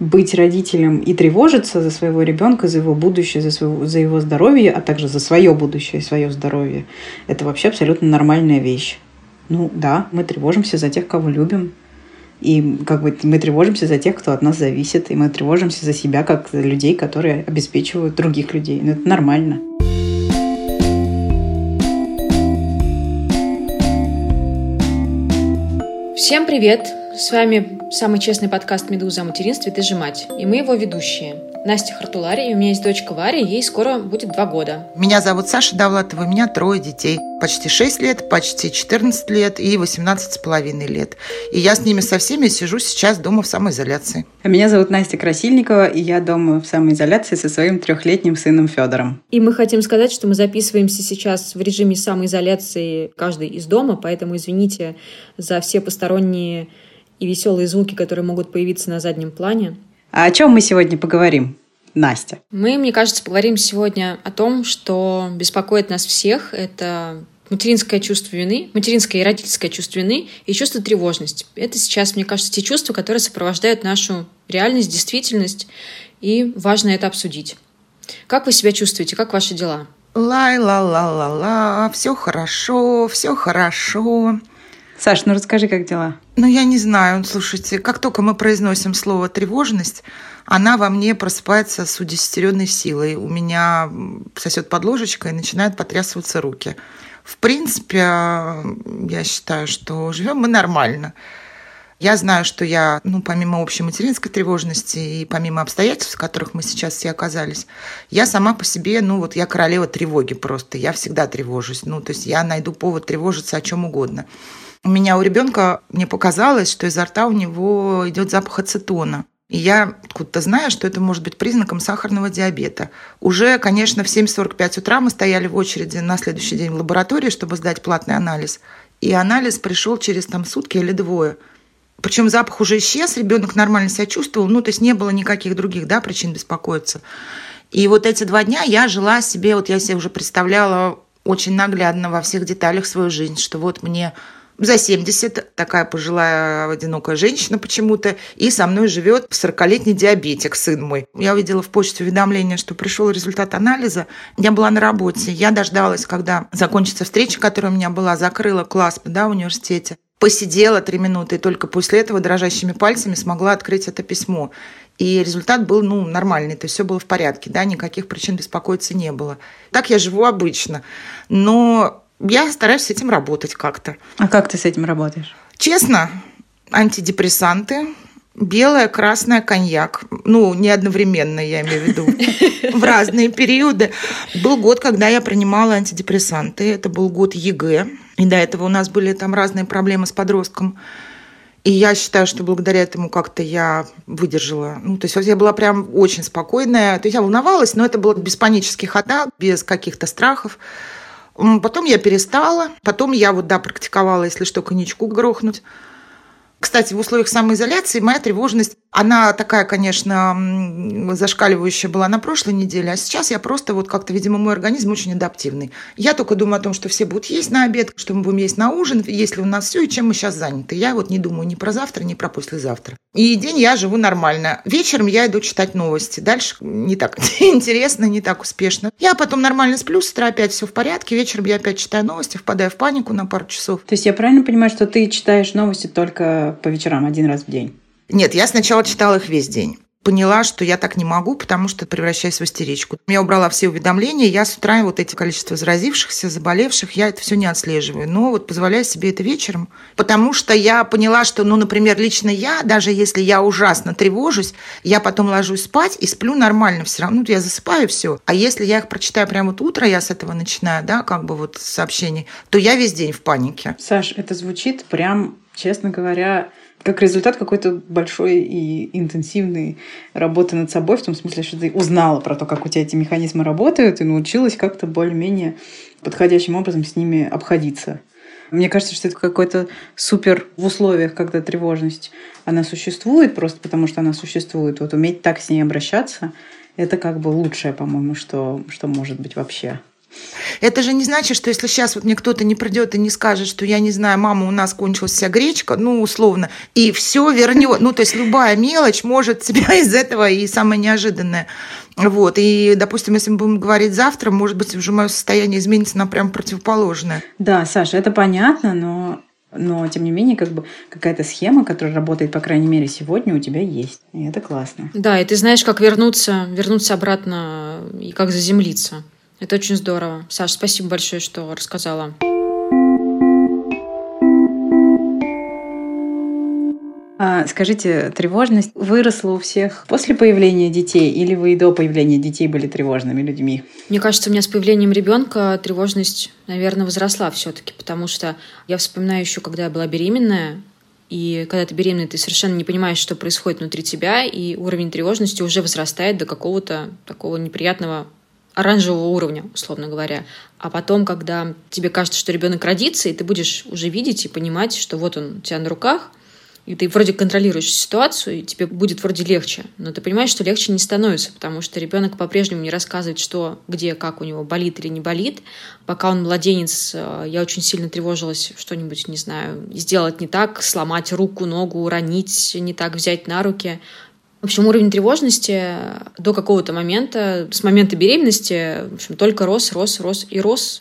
быть родителем и тревожиться за своего ребенка, за его будущее, за, своего, за его здоровье, а также за свое будущее и свое здоровье, это вообще абсолютно нормальная вещь. Ну да, мы тревожимся за тех, кого любим. И как бы мы тревожимся за тех, кто от нас зависит, и мы тревожимся за себя, как за людей, которые обеспечивают других людей. Ну, это нормально. Всем привет! С вами самый честный подкаст «Медуза о материнстве. Ты же мать». И мы его ведущие. Настя Хартулари, и у меня есть дочка Варя, ей скоро будет два года. Меня зовут Саша Давлатова, у меня трое детей. Почти 6 лет, почти 14 лет и 18 с половиной лет. И я с ними со всеми сижу сейчас дома в самоизоляции. А меня зовут Настя Красильникова, и я дома в самоизоляции со своим трехлетним сыном Федором. И мы хотим сказать, что мы записываемся сейчас в режиме самоизоляции каждый из дома, поэтому извините за все посторонние и веселые звуки, которые могут появиться на заднем плане. А о чем мы сегодня поговорим? Настя. Мы, мне кажется, поговорим сегодня о том, что беспокоит нас всех. Это материнское чувство вины, материнское и родительское чувство вины и чувство тревожности. Это сейчас, мне кажется, те чувства, которые сопровождают нашу реальность, действительность, и важно это обсудить. Как вы себя чувствуете? Как ваши дела? Лай-ла-ла-ла-ла, все хорошо, все хорошо. Саш, ну расскажи, как дела? Ну, я не знаю. Слушайте, как только мы произносим слово «тревожность», она во мне просыпается с удесятеренной силой. У меня сосет под ложечкой и начинают потрясываться руки. В принципе, я считаю, что живем мы нормально. Я знаю, что я, ну, помимо общей материнской тревожности и помимо обстоятельств, в которых мы сейчас все оказались, я сама по себе, ну, вот я королева тревоги просто. Я всегда тревожусь. Ну, то есть я найду повод тревожиться о чем угодно. У меня у ребенка мне показалось, что изо рта у него идет запах ацетона. И я откуда-то знаю, что это может быть признаком сахарного диабета. Уже, конечно, в 7.45 утра мы стояли в очереди на следующий день в лаборатории, чтобы сдать платный анализ. И анализ пришел через там сутки или двое. Причем запах уже исчез, ребенок нормально себя чувствовал, ну, то есть не было никаких других да, причин беспокоиться. И вот эти два дня я жила себе, вот я себе уже представляла очень наглядно во всех деталях свою жизнь, что вот мне за 70, такая пожилая одинокая женщина почему-то, и со мной живет 40-летний диабетик, сын мой. Я увидела в почте уведомление, что пришел результат анализа. Я была на работе. Я дождалась, когда закончится встреча, которая у меня была, закрыла класс да, в университете. Посидела три минуты, и только после этого дрожащими пальцами смогла открыть это письмо. И результат был ну, нормальный, то есть все было в порядке, да, никаких причин беспокоиться не было. Так я живу обычно. Но я стараюсь с этим работать как-то. А как ты с этим работаешь? Честно, антидепрессанты, белое, красное, коньяк. Ну, не одновременно, я имею в виду, в разные периоды. Был год, когда я принимала антидепрессанты. Это был год ЕГЭ. И до этого у нас были там разные проблемы с подростком. И я считаю, что благодаря этому как-то я выдержала. Ну, то есть я была прям очень спокойная. То есть я волновалась, но это было без панических атак, без каких-то страхов. Потом я перестала. Потом я вот, да, практиковала, если что, коньячку грохнуть. Кстати, в условиях самоизоляции моя тревожность, она такая, конечно, зашкаливающая была на прошлой неделе, а сейчас я просто вот как-то, видимо, мой организм очень адаптивный. Я только думаю о том, что все будут есть на обед, что мы будем есть на ужин, есть ли у нас все и чем мы сейчас заняты. Я вот не думаю ни про завтра, ни про послезавтра. И день я живу нормально. Вечером я иду читать новости. Дальше не так интересно, не так успешно. Я потом нормально сплю, с утра опять все в порядке. Вечером я опять читаю новости, впадаю в панику на пару часов. То есть я правильно понимаю, что ты читаешь новости только по вечерам, один раз в день? Нет, я сначала читала их весь день поняла, что я так не могу, потому что превращаюсь в истеричку. Я убрала все уведомления, я с утра вот эти количество заразившихся, заболевших, я это все не отслеживаю. Но вот позволяю себе это вечером, потому что я поняла, что, ну, например, лично я, даже если я ужасно тревожусь, я потом ложусь спать и сплю нормально все равно. Ну, я засыпаю все. А если я их прочитаю прямо вот утро, я с этого начинаю, да, как бы вот сообщений, то я весь день в панике. Саш, это звучит прям, честно говоря, как результат какой-то большой и интенсивной работы над собой, в том смысле, что ты узнала про то, как у тебя эти механизмы работают, и научилась как-то более-менее подходящим образом с ними обходиться. Мне кажется, что это какой-то супер в условиях, когда тревожность, она существует, просто потому что она существует. Вот уметь так с ней обращаться, это как бы лучшее, по-моему, что, что может быть вообще. Это же не значит, что если сейчас вот мне кто-то не придет и не скажет, что я не знаю, мама, у нас кончилась вся гречка, ну, условно, и все вернет. Ну, то есть любая мелочь может тебя из этого и самое неожиданное. Вот. И, допустим, если мы будем говорить завтра, может быть, уже мое состояние изменится на прям противоположное. Да, Саша, это понятно, но но, тем не менее, как бы какая-то схема, которая работает, по крайней мере, сегодня у тебя есть. И это классно. Да, и ты знаешь, как вернуться, вернуться обратно и как заземлиться. Это очень здорово. Саш, спасибо большое, что рассказала. А, скажите, тревожность выросла у всех после появления детей или вы и до появления детей были тревожными людьми? Мне кажется, у меня с появлением ребенка тревожность, наверное, возросла все-таки, потому что я вспоминаю еще, когда я была беременная, и когда ты беременна, ты совершенно не понимаешь, что происходит внутри тебя, и уровень тревожности уже возрастает до какого-то такого неприятного оранжевого уровня, условно говоря. А потом, когда тебе кажется, что ребенок родится, и ты будешь уже видеть и понимать, что вот он у тебя на руках, и ты вроде контролируешь ситуацию, и тебе будет вроде легче. Но ты понимаешь, что легче не становится, потому что ребенок по-прежнему не рассказывает, что, где, как у него болит или не болит. Пока он младенец, э, я очень сильно тревожилась что-нибудь, не знаю, сделать не так, сломать руку, ногу, уронить, не так взять на руки. В общем, уровень тревожности до какого-то момента, с момента беременности, в общем, только рос, рос, рос и рос.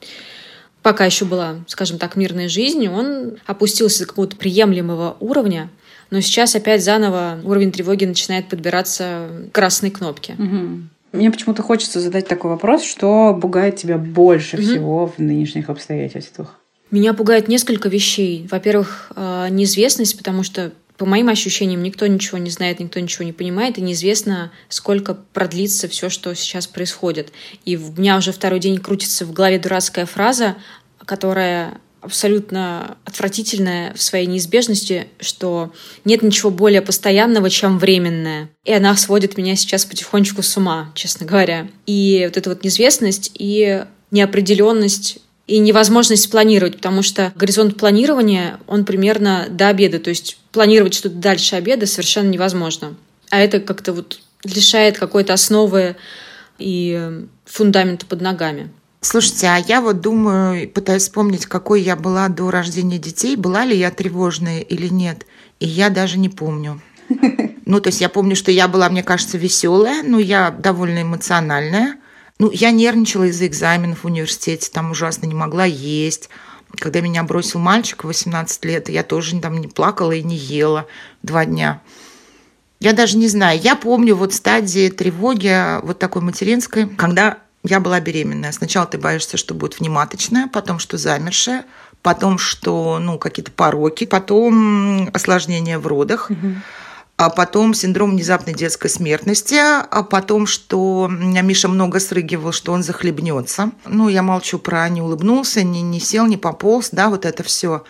Пока еще была, скажем так, мирная жизнь, он опустился до какого-то приемлемого уровня, но сейчас опять заново уровень тревоги начинает подбираться к красной кнопке. Угу. Мне почему-то хочется задать такой вопрос, что пугает тебя больше угу. всего в нынешних обстоятельствах? Меня пугает несколько вещей. Во-первых, э, неизвестность, потому что по моим ощущениям, никто ничего не знает, никто ничего не понимает, и неизвестно, сколько продлится все, что сейчас происходит. И у меня уже второй день крутится в голове дурацкая фраза, которая абсолютно отвратительная в своей неизбежности, что нет ничего более постоянного, чем временное. И она сводит меня сейчас потихонечку с ума, честно говоря. И вот эта вот неизвестность и неопределенность и невозможность планировать, потому что горизонт планирования, он примерно до обеда, то есть планировать что-то дальше обеда совершенно невозможно. А это как-то вот лишает какой-то основы и фундамента под ногами. Слушайте, а я вот думаю, пытаюсь вспомнить, какой я была до рождения детей, была ли я тревожная или нет. И я даже не помню. Ну, то есть я помню, что я была, мне кажется, веселая, но я довольно эмоциональная. Ну, я нервничала из-за экзаменов в университете, там ужасно не могла есть. Когда меня бросил мальчик в 18 лет, я тоже там не плакала и не ела два дня. Я даже не знаю. Я помню вот стадии тревоги вот такой материнской, когда я была беременная. Сначала ты боишься, что будет внематочная, потом, что замершая, потом, что ну, какие-то пороки, потом осложнения в родах. Угу а потом синдром внезапной детской смертности, а потом, что Миша много срыгивал, что он захлебнется. Ну, я молчу про не улыбнулся, не, не сел, не пополз, да, вот это все.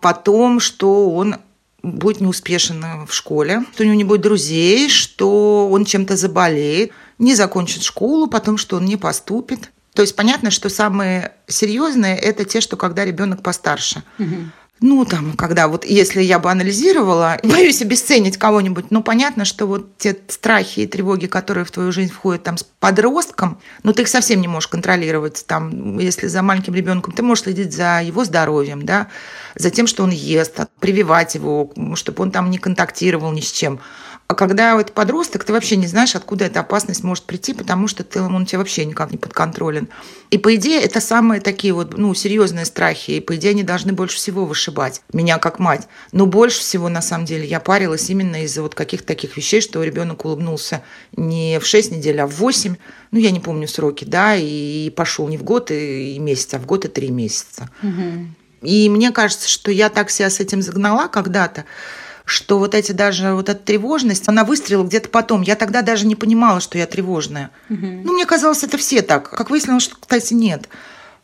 Потом, что он будет неуспешен в школе, что у него не будет друзей, что он чем-то заболеет, не закончит школу, потом, что он не поступит. То есть понятно, что самые серьезные – это те, что когда ребенок постарше. Угу. Ну, там, когда вот, если я бы анализировала, боюсь обесценить кого-нибудь, ну, понятно, что вот те страхи и тревоги, которые в твою жизнь входят там с подростком, ну, ты их совсем не можешь контролировать. Там, если за маленьким ребенком, ты можешь следить за его здоровьем, да, за тем, что он ест, прививать его, чтобы он там не контактировал ни с чем. А когда это подросток, ты вообще не знаешь, откуда эта опасность может прийти, потому что ты, он у тебя вообще никак не подконтролен. И по идее это самые такие вот ну, серьезные страхи, и по идее они должны больше всего вышибать меня как мать. Но больше всего на самом деле я парилась именно из-за вот каких-то таких вещей, что ребенок улыбнулся не в 6 недель, а в 8, ну я не помню сроки, да, и пошел не в год и месяц, а в год и три месяца. Угу. И мне кажется, что я так себя с этим загнала когда-то, что вот эти даже, вот эта тревожность, она выстрелила где-то потом. Я тогда даже не понимала, что я тревожная. Угу. Ну, мне казалось, это все так. Как выяснилось, что, кстати, нет.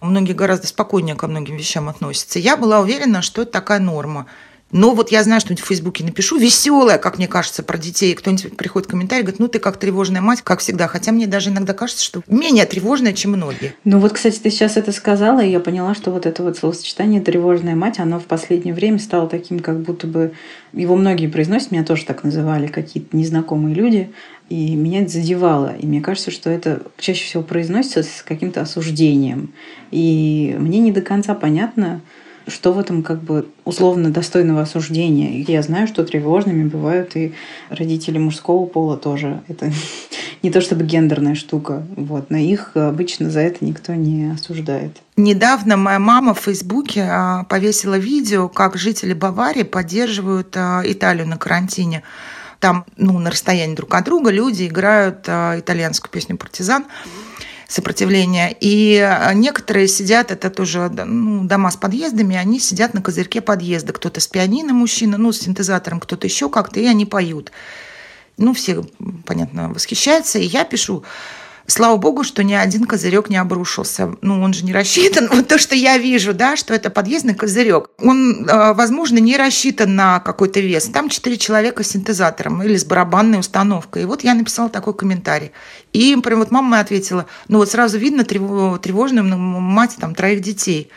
Многие гораздо спокойнее ко многим вещам относятся. Я была уверена, что это такая норма. Но вот я знаю, что-нибудь в Фейсбуке напишу, веселая, как мне кажется, про детей. Кто-нибудь приходит в комментарий, говорит, ну ты как тревожная мать, как всегда. Хотя мне даже иногда кажется, что менее тревожная, чем многие. Ну вот, кстати, ты сейчас это сказала, и я поняла, что вот это вот словосочетание «тревожная мать», оно в последнее время стало таким, как будто бы... Его многие произносят, меня тоже так называли какие-то незнакомые люди. И меня это задевало. И мне кажется, что это чаще всего произносится с каким-то осуждением. И мне не до конца понятно, что в этом как бы условно достойного осуждения. Я знаю, что тревожными бывают и родители мужского пола тоже. Это не то чтобы гендерная штука, вот, но их обычно за это никто не осуждает. Недавно моя мама в Фейсбуке а, повесила видео, как жители Баварии поддерживают а, Италию на карантине. Там, ну, на расстоянии друг от друга люди играют а, итальянскую песню «Партизан» сопротивления. И некоторые сидят, это тоже ну, дома с подъездами, они сидят на козырьке подъезда. Кто-то с пианино, мужчина, ну, с синтезатором, кто-то еще как-то, и они поют. Ну, все, понятно, восхищаются. И я пишу, Слава богу, что ни один козырек не обрушился. Ну, он же не рассчитан. Вот то, что я вижу, да, что это подъездный козырек, он, а, возможно, не рассчитан на какой-то вес. Там четыре человека с синтезатором или с барабанной установкой. И вот я написала такой комментарий. И прям вот мама ответила, ну вот сразу видно тревожную мать там троих детей.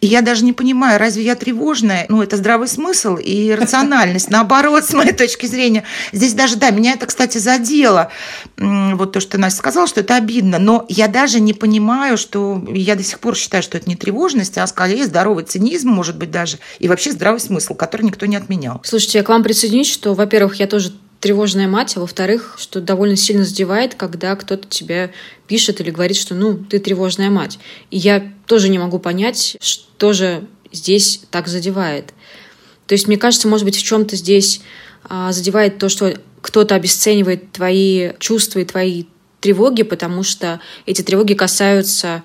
И я даже не понимаю, разве я тревожная? Ну, это здравый смысл и рациональность. Наоборот, с моей точки зрения. Здесь даже, да, меня это, кстати, задело. Вот то, что Настя сказала, что это обидно. Но я даже не понимаю, что... Я до сих пор считаю, что это не тревожность, а скорее здоровый цинизм, может быть, даже. И вообще здравый смысл, который никто не отменял. Слушайте, я к вам присоединюсь, что, во-первых, я тоже тревожная мать, а во-вторых, что довольно сильно задевает, когда кто-то тебя пишет или говорит, что ну, ты тревожная мать. И я тоже не могу понять, что же здесь так задевает. То есть, мне кажется, может быть, в чем-то здесь а, задевает то, что кто-то обесценивает твои чувства и твои тревоги, потому что эти тревоги касаются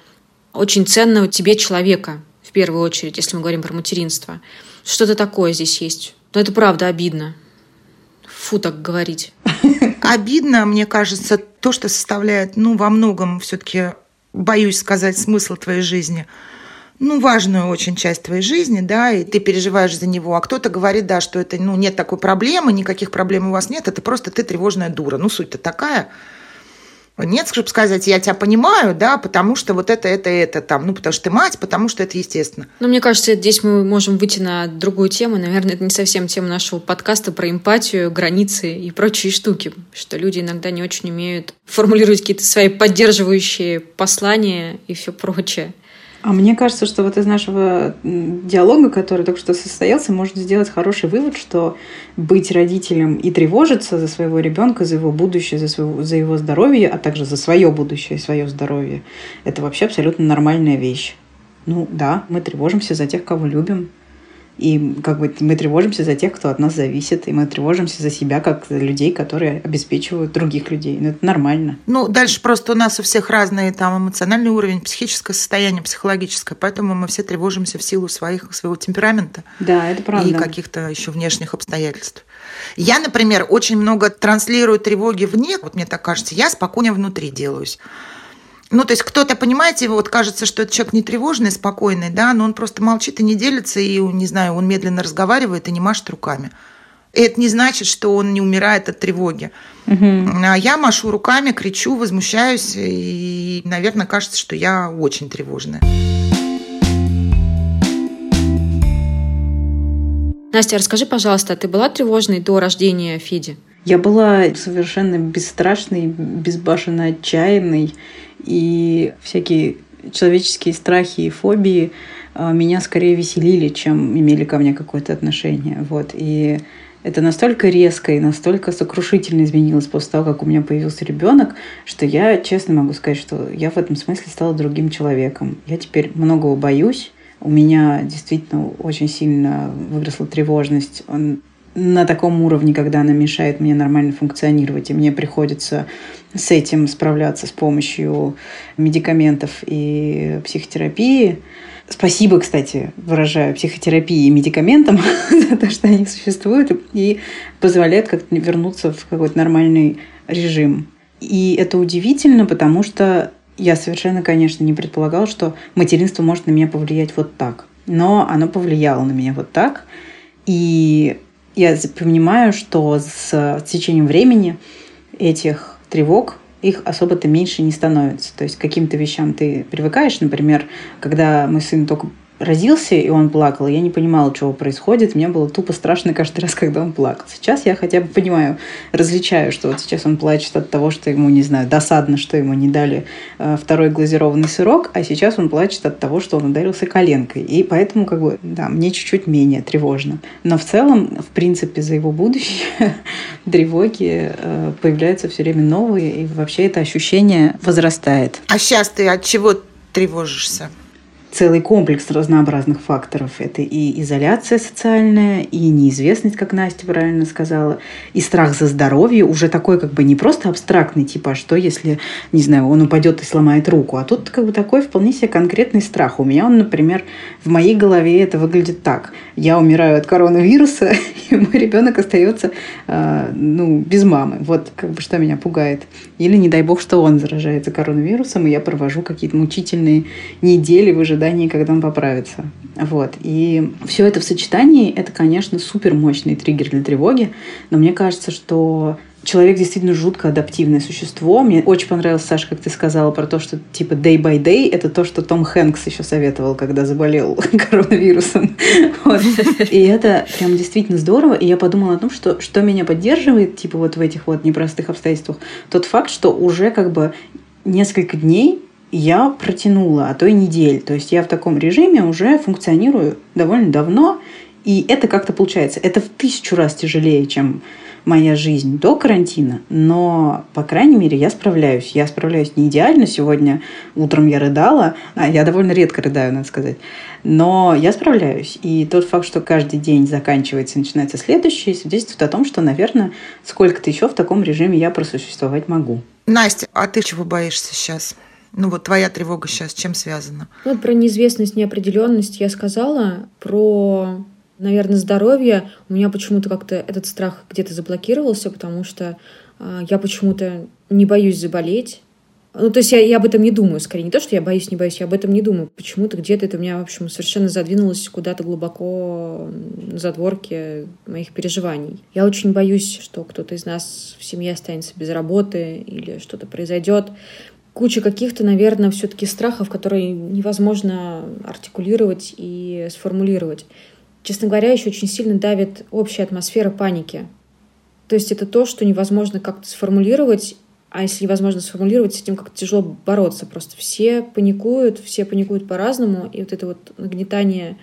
очень ценного тебе человека, в первую очередь, если мы говорим про материнство. Что-то такое здесь есть. Но это правда обидно. Фу так говорить. Обидно, мне кажется, то, что составляет, ну, во многом все-таки, боюсь сказать, смысл твоей жизни ну, важную очень часть твоей жизни, да, и ты переживаешь за него, а кто-то говорит, да, что это, ну, нет такой проблемы, никаких проблем у вас нет, это просто ты тревожная дура. Ну, суть-то такая – нет, чтобы сказать, я тебя понимаю, да, потому что вот это, это, это там, ну, потому что ты мать, потому что это естественно. Ну, мне кажется, здесь мы можем выйти на другую тему. Наверное, это не совсем тема нашего подкаста про эмпатию, границы и прочие штуки, что люди иногда не очень умеют формулировать какие-то свои поддерживающие послания и все прочее. А мне кажется, что вот из нашего диалога, который только что состоялся, можно сделать хороший вывод, что быть родителем и тревожиться за своего ребенка, за его будущее, за, своего, за его здоровье, а также за свое будущее и свое здоровье, это вообще абсолютно нормальная вещь. Ну да, мы тревожимся за тех, кого любим, и как бы мы тревожимся за тех, кто от нас зависит, и мы тревожимся за себя, как за людей, которые обеспечивают других людей. Ну, это нормально. Ну, дальше просто у нас у всех разный там эмоциональный уровень, психическое состояние, психологическое, поэтому мы все тревожимся в силу своих, своего темперамента. Да, это правда. И каких-то еще внешних обстоятельств. Я, например, очень много транслирую тревоги вне, вот мне так кажется, я спокойнее внутри делаюсь. Ну, то есть кто-то, понимаете, вот кажется, что этот человек не тревожный, спокойный, да, но он просто молчит и не делится, и, не знаю, он медленно разговаривает и не машет руками. И это не значит, что он не умирает от тревоги. Угу. А я машу руками, кричу, возмущаюсь, и, наверное, кажется, что я очень тревожная. Настя, расскажи, пожалуйста, ты была тревожной до рождения Феди? Я была совершенно бесстрашной, безбашенно отчаянной и всякие человеческие страхи и фобии а, меня скорее веселили, чем имели ко мне какое-то отношение. Вот. И это настолько резко и настолько сокрушительно изменилось после того, как у меня появился ребенок, что я честно могу сказать, что я в этом смысле стала другим человеком. Я теперь многого боюсь. У меня действительно очень сильно выросла тревожность. Он на таком уровне, когда она мешает мне нормально функционировать, и мне приходится с этим справляться с помощью медикаментов и психотерапии. Спасибо, кстати, выражаю психотерапии и медикаментам за то, что они существуют и позволяют как-то вернуться в какой-то нормальный режим. И это удивительно, потому что я совершенно, конечно, не предполагала, что материнство может на меня повлиять вот так. Но оно повлияло на меня вот так. И я понимаю, что с течением времени этих тревог их особо-то меньше не становится. То есть к каким-то вещам ты привыкаешь. Например, когда мой сын только родился, и он плакал, я не понимала, что происходит. Мне было тупо страшно каждый раз, когда он плакал. Сейчас я хотя бы понимаю, различаю, что вот сейчас он плачет от того, что ему, не знаю, досадно, что ему не дали э, второй глазированный сырок, а сейчас он плачет от того, что он ударился коленкой. И поэтому, как бы, да, мне чуть-чуть менее тревожно. Но в целом, в принципе, за его будущее тревоги э, появляются все время новые, и вообще это ощущение возрастает. А сейчас ты от чего тревожишься? Целый комплекс разнообразных факторов. Это и изоляция социальная, и неизвестность, как Настя правильно сказала, и страх за здоровье, уже такой как бы не просто абстрактный, типа, а что если, не знаю, он упадет и сломает руку, а тут как бы такой вполне себе конкретный страх. У меня он, например, в моей голове это выглядит так. Я умираю от коронавируса, и мой ребенок остается э, ну, без мамы. Вот как бы что меня пугает. Или, не дай бог, что он заражается коронавирусом, и я провожу какие-то мучительные недели в ожидании когда он поправится. Вот. И все это в сочетании, это, конечно, супер мощный триггер для тревоги, но мне кажется, что человек действительно жутко адаптивное существо. Мне очень понравилось, Саша, как ты сказала про то, что типа day by day это то, что Том Хэнкс еще советовал, когда заболел коронавирусом. И это прям действительно здорово. И я подумала о том, что, что меня поддерживает типа вот в этих вот непростых обстоятельствах. Тот факт, что уже как бы несколько дней я протянула, а то и недель. То есть я в таком режиме уже функционирую довольно давно, и это как-то получается. Это в тысячу раз тяжелее, чем моя жизнь до карантина, но, по крайней мере, я справляюсь. Я справляюсь не идеально. Сегодня утром я рыдала, а я довольно редко рыдаю, надо сказать. Но я справляюсь. И тот факт, что каждый день заканчивается и начинается следующий, свидетельствует о том, что, наверное, сколько-то еще в таком режиме я просуществовать могу. Настя, а ты чего боишься сейчас? Ну вот твоя тревога сейчас чем связана? Ну, про неизвестность, неопределенность я сказала. Про, наверное, здоровье. У меня почему-то как-то этот страх где-то заблокировался, потому что э, я почему-то не боюсь заболеть. Ну, то есть я, я об этом не думаю, скорее. Не то, что я боюсь, не боюсь, я об этом не думаю. Почему-то где-то это у меня, в общем, совершенно задвинулось куда-то глубоко на задворке моих переживаний. Я очень боюсь, что кто-то из нас в семье останется без работы или что-то произойдет куча каких-то, наверное, все-таки страхов, которые невозможно артикулировать и сформулировать. Честно говоря, еще очень сильно давит общая атмосфера паники. То есть это то, что невозможно как-то сформулировать, а если невозможно сформулировать, с этим как-то тяжело бороться. Просто все паникуют, все паникуют по-разному, и вот это вот нагнетание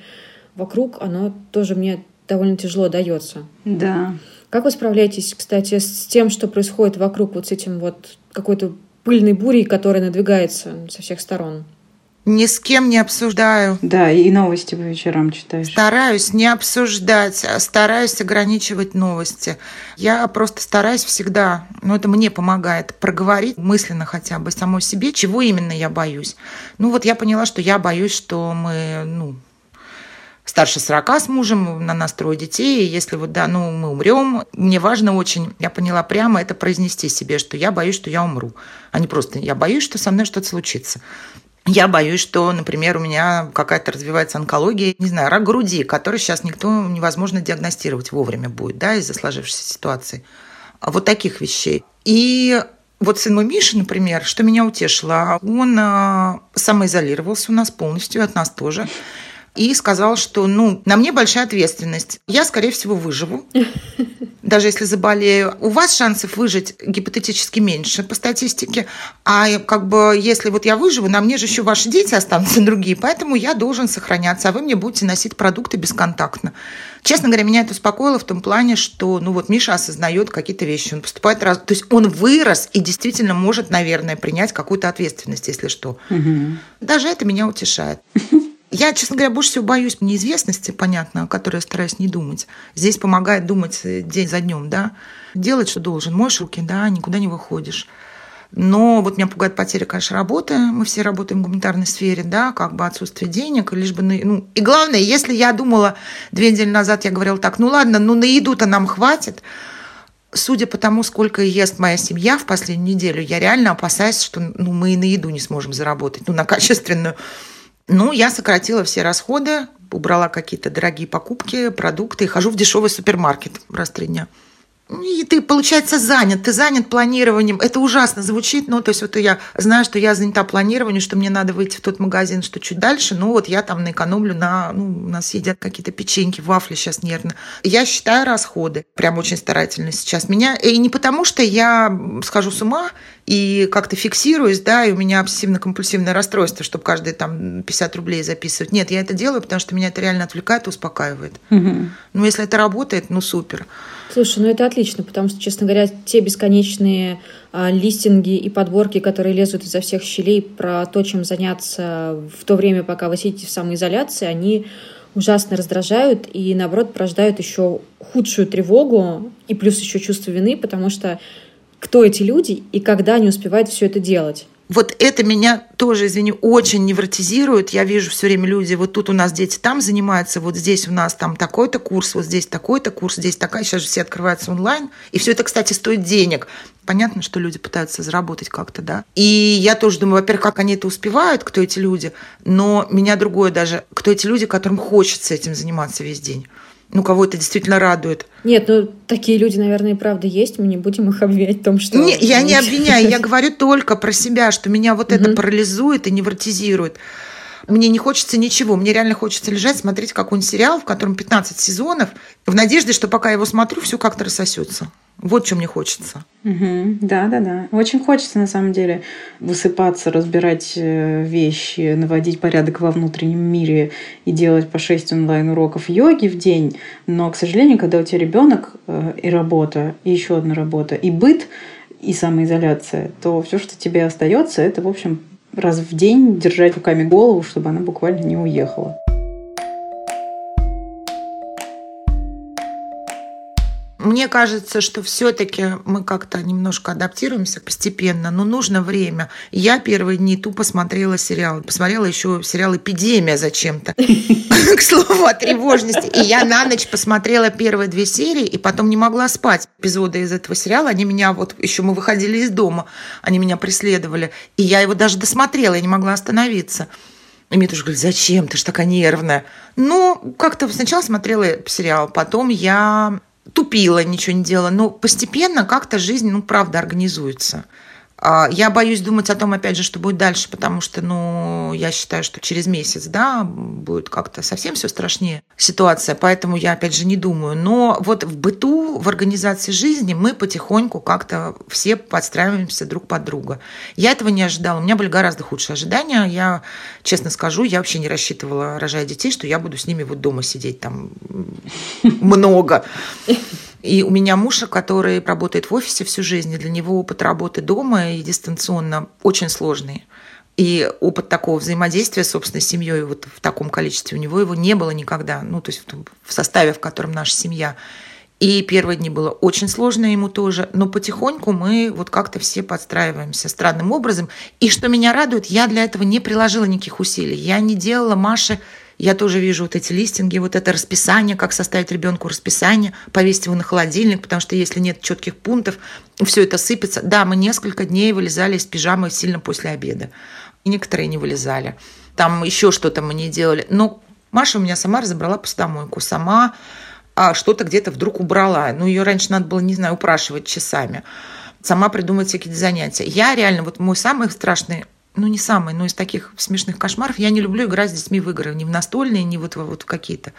вокруг, оно тоже мне довольно тяжело дается. Да. Как вы справляетесь, кстати, с тем, что происходит вокруг, вот с этим вот какой-то пыльной бурей, которая надвигается со всех сторон. Ни с кем не обсуждаю. Да, и новости по вечерам читаешь. Стараюсь не обсуждать, а стараюсь ограничивать новости. Я просто стараюсь всегда, ну это мне помогает, проговорить мысленно хотя бы самой себе, чего именно я боюсь. Ну вот я поняла, что я боюсь, что мы, ну, старше 40 с мужем, на нас трое детей, и если вот, да, ну, мы умрем, мне важно очень, я поняла прямо, это произнести себе, что я боюсь, что я умру, а не просто я боюсь, что со мной что-то случится. Я боюсь, что, например, у меня какая-то развивается онкология, не знаю, рак груди, который сейчас никто невозможно диагностировать вовремя будет, да, из-за сложившейся ситуации. А вот таких вещей. И вот сын мой Миша, например, что меня утешило, он а, самоизолировался у нас полностью, от нас тоже и сказал, что ну, на мне большая ответственность. Я, скорее всего, выживу, даже если заболею. У вас шансов выжить гипотетически меньше по статистике. А как бы если вот я выживу, на мне же еще ваши дети останутся другие, поэтому я должен сохраняться, а вы мне будете носить продукты бесконтактно. Честно говоря, меня это успокоило в том плане, что ну вот Миша осознает какие-то вещи, он поступает раз, то есть он вырос и действительно может, наверное, принять какую-то ответственность, если что. Угу. Даже это меня утешает. Я, честно говоря, больше всего боюсь неизвестности, понятно, о которой я стараюсь не думать. Здесь помогает думать э, день за днем, да. Делать, что должен. Моешь руки, да, никуда не выходишь. Но вот меня пугает потеря, конечно, работы. Мы все работаем в гуманитарной сфере, да, как бы отсутствие денег, лишь бы... На... Ну, и главное, если я думала две недели назад, я говорила так, ну ладно, ну на еду-то нам хватит, Судя по тому, сколько ест моя семья в последнюю неделю, я реально опасаюсь, что ну, мы и на еду не сможем заработать, ну, на качественную. Ну, я сократила все расходы, убрала какие-то дорогие покупки, продукты и хожу в дешевый супермаркет раз в три дня. И ты, получается, занят, ты занят планированием. Это ужасно звучит, но то есть вот я знаю, что я занята планированием, что мне надо выйти в тот магазин, что чуть дальше, ну вот я там наэкономлю на, ну, у нас едят какие-то печеньки, вафли сейчас нервно. Я считаю расходы, прям очень старательно сейчас. Меня, и не потому, что я схожу с ума и как-то фиксируюсь, да, и у меня обсессивно-компульсивное расстройство, чтобы каждые там 50 рублей записывать. Нет, я это делаю, потому что меня это реально отвлекает и успокаивает. Угу. Ну, если это работает, ну, супер. Слушай, ну это отлично, потому что, честно говоря, те бесконечные а, листинги и подборки, которые лезут изо всех щелей про то, чем заняться в то время, пока вы сидите в самоизоляции, они ужасно раздражают и, наоборот, порождают еще худшую тревогу и плюс еще чувство вины, потому что кто эти люди и когда они успевают все это делать вот это меня тоже, извини, очень невротизирует. Я вижу все время люди, вот тут у нас дети там занимаются, вот здесь у нас там такой-то курс, вот здесь такой-то курс, здесь такая, сейчас же все открываются онлайн. И все это, кстати, стоит денег. Понятно, что люди пытаются заработать как-то, да. И я тоже думаю, во-первых, как они это успевают, кто эти люди, но меня другое даже, кто эти люди, которым хочется этим заниматься весь день ну, кого это действительно радует. Нет, ну, такие люди, наверное, и правда есть. Мы не будем их обвинять в том, что... Нет, я не обвиняю, я говорю только про себя, что меня вот это парализует и невротизирует. Мне не хочется ничего. Мне реально хочется лежать, смотреть какой-нибудь сериал, в котором 15 сезонов, в надежде, что пока я его смотрю, все как-то рассосется. Вот что мне хочется. Угу. Да, да, да. Очень хочется, на самом деле, высыпаться, разбирать э, вещи, наводить порядок во внутреннем мире и делать по 6 онлайн-уроков йоги в день. Но, к сожалению, когда у тебя ребенок э, и работа, и еще одна работа, и быт, и самоизоляция, то все, что тебе остается, это, в общем, раз в день держать руками голову, чтобы она буквально не уехала. Мне кажется, что все-таки мы как-то немножко адаптируемся постепенно, но нужно время. Я первые дни тупо смотрела сериал. Посмотрела еще сериал «Эпидемия» зачем-то. К слову о тревожности. И я на ночь посмотрела первые две серии, и потом не могла спать. Эпизоды из этого сериала, они меня вот... Еще мы выходили из дома, они меня преследовали. И я его даже досмотрела, я не могла остановиться. И мне тоже говорят, зачем, ты ж такая нервная. Ну, как-то сначала смотрела сериал, потом я тупила, ничего не делала. Но постепенно как-то жизнь, ну, правда, организуется. А, я боюсь думать о том, опять же, что будет дальше, потому что, ну, я считаю, что через месяц, да, будет как-то совсем все страшнее ситуация, поэтому я, опять же, не думаю. Но вот в быту, в организации жизни мы потихоньку как-то все подстраиваемся друг под друга. Я этого не ожидала, у меня были гораздо худшие ожидания. Я, честно скажу, я вообще не рассчитывала, рожая детей, что я буду с ними вот дома сидеть там много. И у меня муж, который работает в офисе всю жизнь, и для него опыт работы дома и дистанционно очень сложный. И опыт такого взаимодействия, собственно, с семьей вот в таком количестве у него его не было никогда. Ну, то есть в составе, в котором наша семья. И первые дни было очень сложно ему тоже, но потихоньку мы вот как-то все подстраиваемся странным образом. И что меня радует, я для этого не приложила никаких усилий. Я не делала Маше я тоже вижу вот эти листинги, вот это расписание, как составить ребенку расписание, повесить его на холодильник, потому что если нет четких пунктов, все это сыпется. Да, мы несколько дней вылезали из пижамы сильно после обеда. И некоторые не вылезали. Там еще что-то мы не делали. Но Маша у меня сама разобрала посудомойку, сама а, что-то где-то вдруг убрала. Ну, ее раньше надо было, не знаю, упрашивать часами. Сама придумать всякие занятия. Я реально, вот мой самый страшный ну, не самый, но из таких смешных кошмаров. Я не люблю играть с детьми в игры, ни в настольные, ни вот, вот какие-то.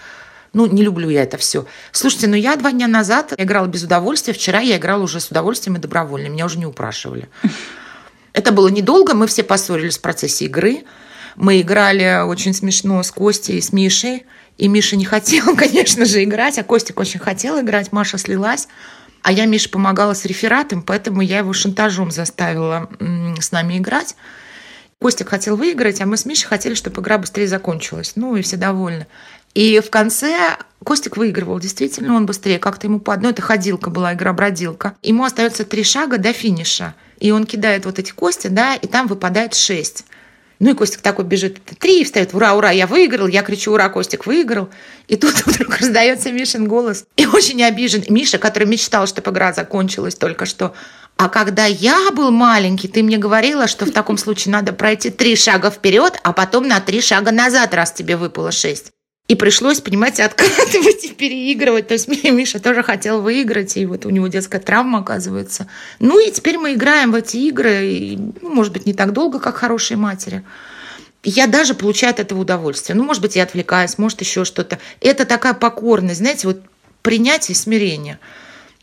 Ну, не люблю я это все. Слушайте, ну я два дня назад играла без удовольствия. Вчера я играла уже с удовольствием и добровольно. Меня уже не упрашивали. Это было недолго. Мы все поссорились в процессе игры. Мы играли очень смешно с Костей и с Мишей. И Миша не хотел, конечно же, играть, а Костик очень хотел играть. Маша слилась. А я Мише помогала с рефератом, поэтому я его шантажом заставила с нами играть. Костик хотел выиграть, а мы с Мишей хотели, чтобы игра быстрее закончилась. Ну, и все довольны. И в конце Костик выигрывал, действительно, он быстрее. Как-то ему по одной, это ходилка была, игра-бродилка. Ему остается три шага до финиша. И он кидает вот эти кости, да, и там выпадает шесть. Ну и Костик такой бежит, три, и встает, ура, ура, я выиграл. Я кричу, ура, Костик выиграл. И тут вдруг раздается Мишин голос. И очень обижен. Миша, который мечтал, чтобы игра закончилась только что, а когда я был маленький, ты мне говорила, что в таком случае надо пройти три шага вперед, а потом на три шага назад, раз тебе выпало шесть. И пришлось, понимаете, откатывать и переигрывать. То есть Миша тоже хотел выиграть, и вот у него детская травма, оказывается. Ну и теперь мы играем в эти игры, и, ну, может быть, не так долго, как хорошие матери. Я даже получаю от этого удовольствие. Ну, может быть, я отвлекаюсь, может, еще что-то. Это такая покорность, знаете, вот принятие, смирение.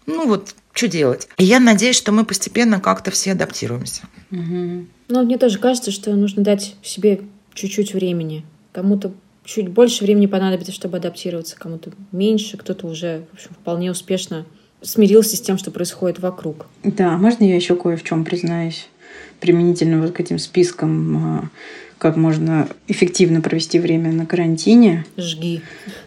Ну вот, что делать? И я надеюсь, что мы постепенно как-то все адаптируемся. Угу. Ну, мне тоже кажется, что нужно дать себе чуть-чуть времени. Кому-то чуть больше времени понадобится, чтобы адаптироваться, кому-то меньше, кто-то уже в общем, вполне успешно смирился с тем, что происходит вокруг. Да, можно я еще кое в чем признаюсь? Применительно вот к этим спискам, а, как можно эффективно провести время на карантине. Жги.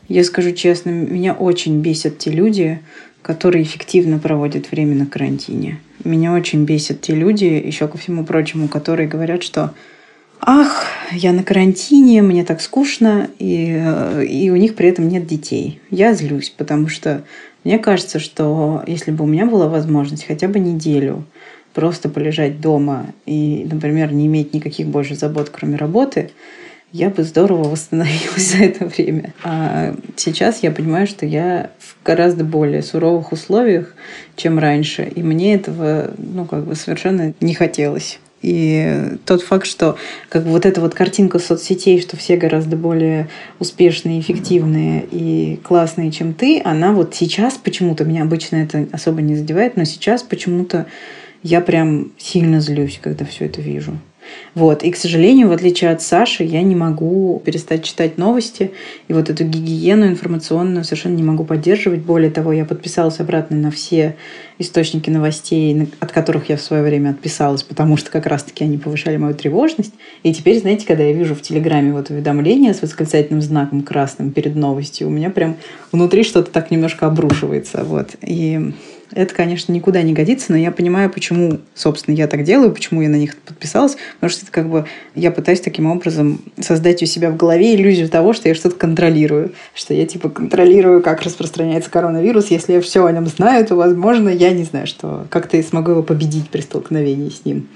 Я скажу честно, меня очень бесят те люди, которые эффективно проводят время на карантине. Меня очень бесят те люди, еще ко всему прочему, которые говорят, что ах, я на карантине, мне так скучно, и, э, и у них при этом нет детей. Я злюсь, потому что мне кажется, что если бы у меня была возможность хотя бы неделю просто полежать дома и, например, не иметь никаких больше забот, кроме работы, я бы здорово восстановилась за это время. А сейчас я понимаю, что я в гораздо более суровых условиях, чем раньше, и мне этого, ну, как бы совершенно не хотелось. И тот факт, что как бы вот эта вот картинка соцсетей, что все гораздо более успешные, эффективные и классные, чем ты, она вот сейчас почему-то, меня обычно это особо не задевает, но сейчас почему-то я прям сильно злюсь, когда все это вижу. Вот. И, к сожалению, в отличие от Саши, я не могу перестать читать новости. И вот эту гигиену информационную совершенно не могу поддерживать. Более того, я подписалась обратно на все источники новостей, от которых я в свое время отписалась, потому что как раз-таки они повышали мою тревожность. И теперь, знаете, когда я вижу в Телеграме вот уведомление с восклицательным знаком красным перед новостью, у меня прям внутри что-то так немножко обрушивается. Вот. И это, конечно, никуда не годится, но я понимаю, почему, собственно, я так делаю, почему я на них подписалась, потому что это как бы я пытаюсь таким образом создать у себя в голове иллюзию того, что я что-то контролирую, что я типа контролирую, как распространяется коронавирус. Если я все о нем знаю, то, возможно, я не знаю, что как-то я смогу его победить при столкновении с ним.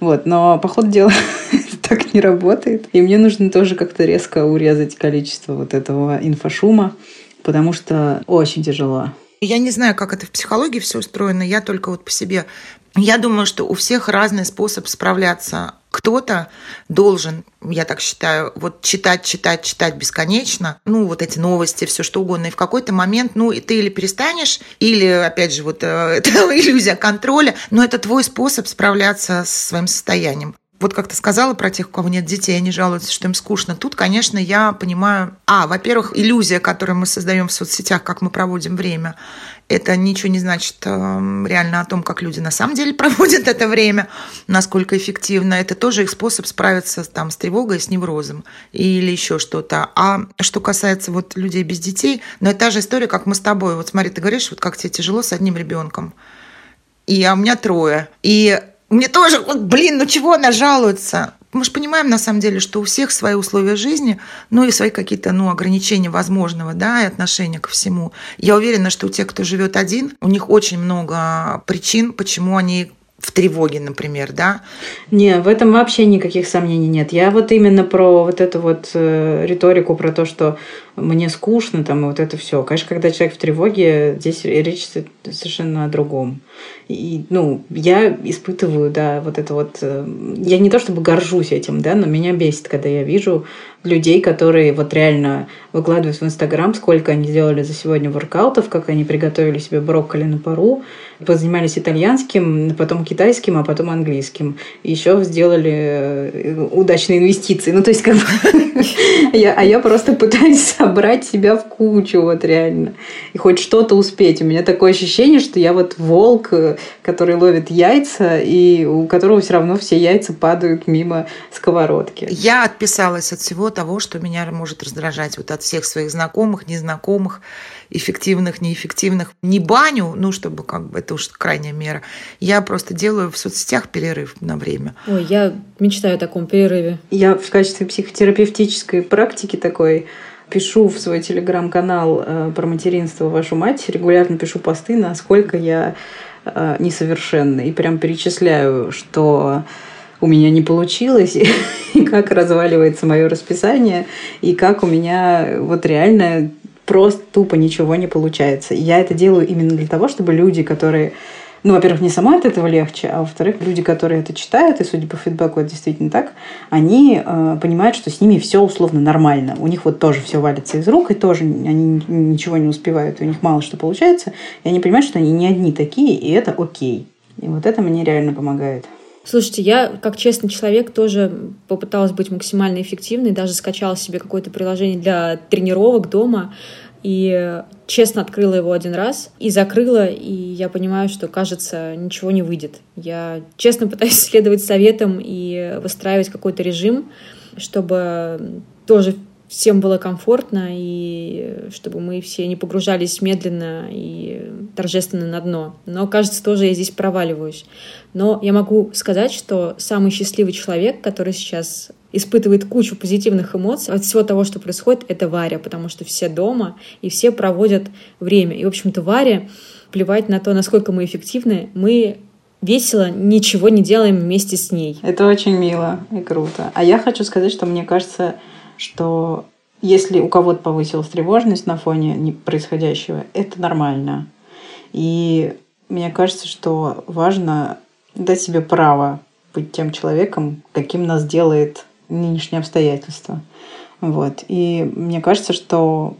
Вот, но по ходу дела так не работает. И мне нужно тоже как-то резко урезать количество вот этого инфошума, потому что очень тяжело. Я не знаю, как это в психологии все устроено, я только вот по себе. Я думаю, что у всех разный способ справляться. Кто-то должен, я так считаю, вот читать, читать, читать бесконечно, ну, вот эти новости, все что угодно, и в какой-то момент, ну, и ты или перестанешь, или, опять же, вот э, это иллюзия контроля, но это твой способ справляться с своим состоянием вот как ты сказала про тех, у кого нет детей, они жалуются, что им скучно. Тут, конечно, я понимаю, а, во-первых, иллюзия, которую мы создаем в соцсетях, как мы проводим время, это ничего не значит э, реально о том, как люди на самом деле проводят это время, насколько эффективно. Это тоже их способ справиться там, с тревогой, с неврозом или еще что-то. А что касается вот людей без детей, ну, это та же история, как мы с тобой. Вот смотри, ты говоришь, вот как тебе тяжело с одним ребенком. И а у меня трое. И мне тоже, вот, блин, ну чего она жалуется? Мы же понимаем, на самом деле, что у всех свои условия жизни, ну и свои какие-то ну, ограничения возможного, да, и отношения ко всему. Я уверена, что у тех, кто живет один, у них очень много причин, почему они в тревоге, например, да? Не, в этом вообще никаких сомнений нет. Я вот именно про вот эту вот э, риторику, про то, что мне скучно, там, и вот это все. Конечно, когда человек в тревоге, здесь речь совершенно о другом. И, ну, я испытываю, да, вот это вот... Э, я не то чтобы горжусь этим, да, но меня бесит, когда я вижу людей, которые вот реально выкладывают в Инстаграм, сколько они сделали за сегодня воркаутов, как они приготовили себе брокколи на пару, позанимались итальянским, потом китайским, а потом английским. Еще сделали э, удачные инвестиции. Ну, то есть, как бы... А я просто пытаюсь собрать себя в кучу, вот реально. И хоть что-то успеть. У меня такое ощущение, что я вот волк, э, который ловит яйца, и у которого все равно все яйца падают мимо сковородки. Я отписалась от всего того, что меня может раздражать. Вот от всех своих знакомых, незнакомых, эффективных, неэффективных. Не баню, ну, чтобы как бы это уж крайняя мера. Я просто делаю в соцсетях перерыв на время. Ой, я мечтаю о таком перерыве. Я в качестве психотерапевтической практики такой пишу в свой телеграм-канал э, про материнство вашу мать, регулярно пишу посты, насколько я э, несовершенна. И прям перечисляю, что у меня не получилось, и как разваливается мое расписание, и как у меня вот реально просто тупо ничего не получается. Я это делаю именно для того, чтобы люди, которые ну, во-первых, не самой от этого легче, а во-вторых, люди, которые это читают, и судя по фидбэку это действительно так, они э, понимают, что с ними все условно нормально. У них вот тоже все валится из рук, и тоже они ничего не успевают, у них мало что получается, и они понимают, что они не одни такие, и это окей. И вот это мне реально помогает. Слушайте, я как честный человек тоже попыталась быть максимально эффективной, даже скачала себе какое-то приложение для тренировок дома, и честно открыла его один раз и закрыла, и я понимаю, что, кажется, ничего не выйдет. Я честно пытаюсь следовать советам и выстраивать какой-то режим, чтобы тоже всем было комфортно, и чтобы мы все не погружались медленно и торжественно на дно. Но, кажется, тоже я здесь проваливаюсь. Но я могу сказать, что самый счастливый человек, который сейчас испытывает кучу позитивных эмоций от всего того, что происходит, это Варя, потому что все дома, и все проводят время. И, в общем-то, Варя, плевать на то, насколько мы эффективны, мы весело ничего не делаем вместе с ней. Это очень мило и круто. А я хочу сказать, что мне кажется, что если у кого-то повысилась тревожность на фоне происходящего, это нормально. И мне кажется, что важно дать себе право быть тем человеком, каким нас делает нынешние обстоятельства. Вот. И мне кажется, что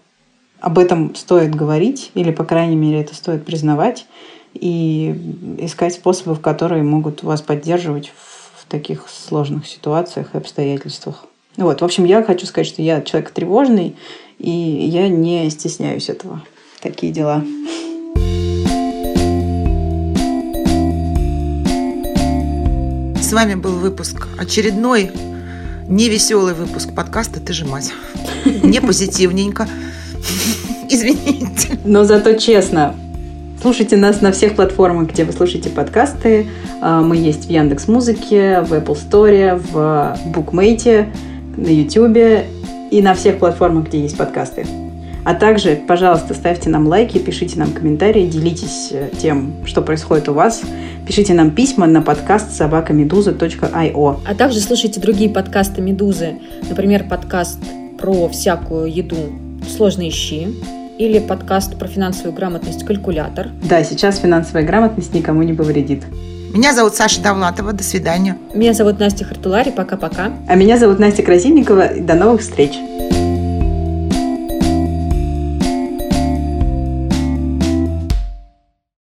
об этом стоит говорить, или, по крайней мере, это стоит признавать, и искать способы, которые могут вас поддерживать в таких сложных ситуациях и обстоятельствах. Вот, в общем, я хочу сказать, что я человек тревожный, и я не стесняюсь этого. Такие дела. С вами был выпуск очередной невеселый выпуск подкаста «Ты же мать». Не позитивненько. Извините. Но зато честно. Слушайте нас на всех платформах, где вы слушаете подкасты. А, мы есть в Яндекс Музыке, в Apple Store, в Букмейте, на YouTube и на всех платформах, где есть подкасты. А также, пожалуйста, ставьте нам лайки, пишите нам комментарии, делитесь э, тем, что происходит у вас. Пишите нам письма на подкаст собакамедуза.io. А также слушайте другие подкасты Медузы. Например, подкаст про всякую еду «Сложные щи» или подкаст про финансовую грамотность «Калькулятор». Да, сейчас финансовая грамотность никому не повредит. Меня зовут Саша Давлатова. До свидания. Меня зовут Настя Хартулари. Пока-пока. А меня зовут Настя Красильникова. До новых встреч.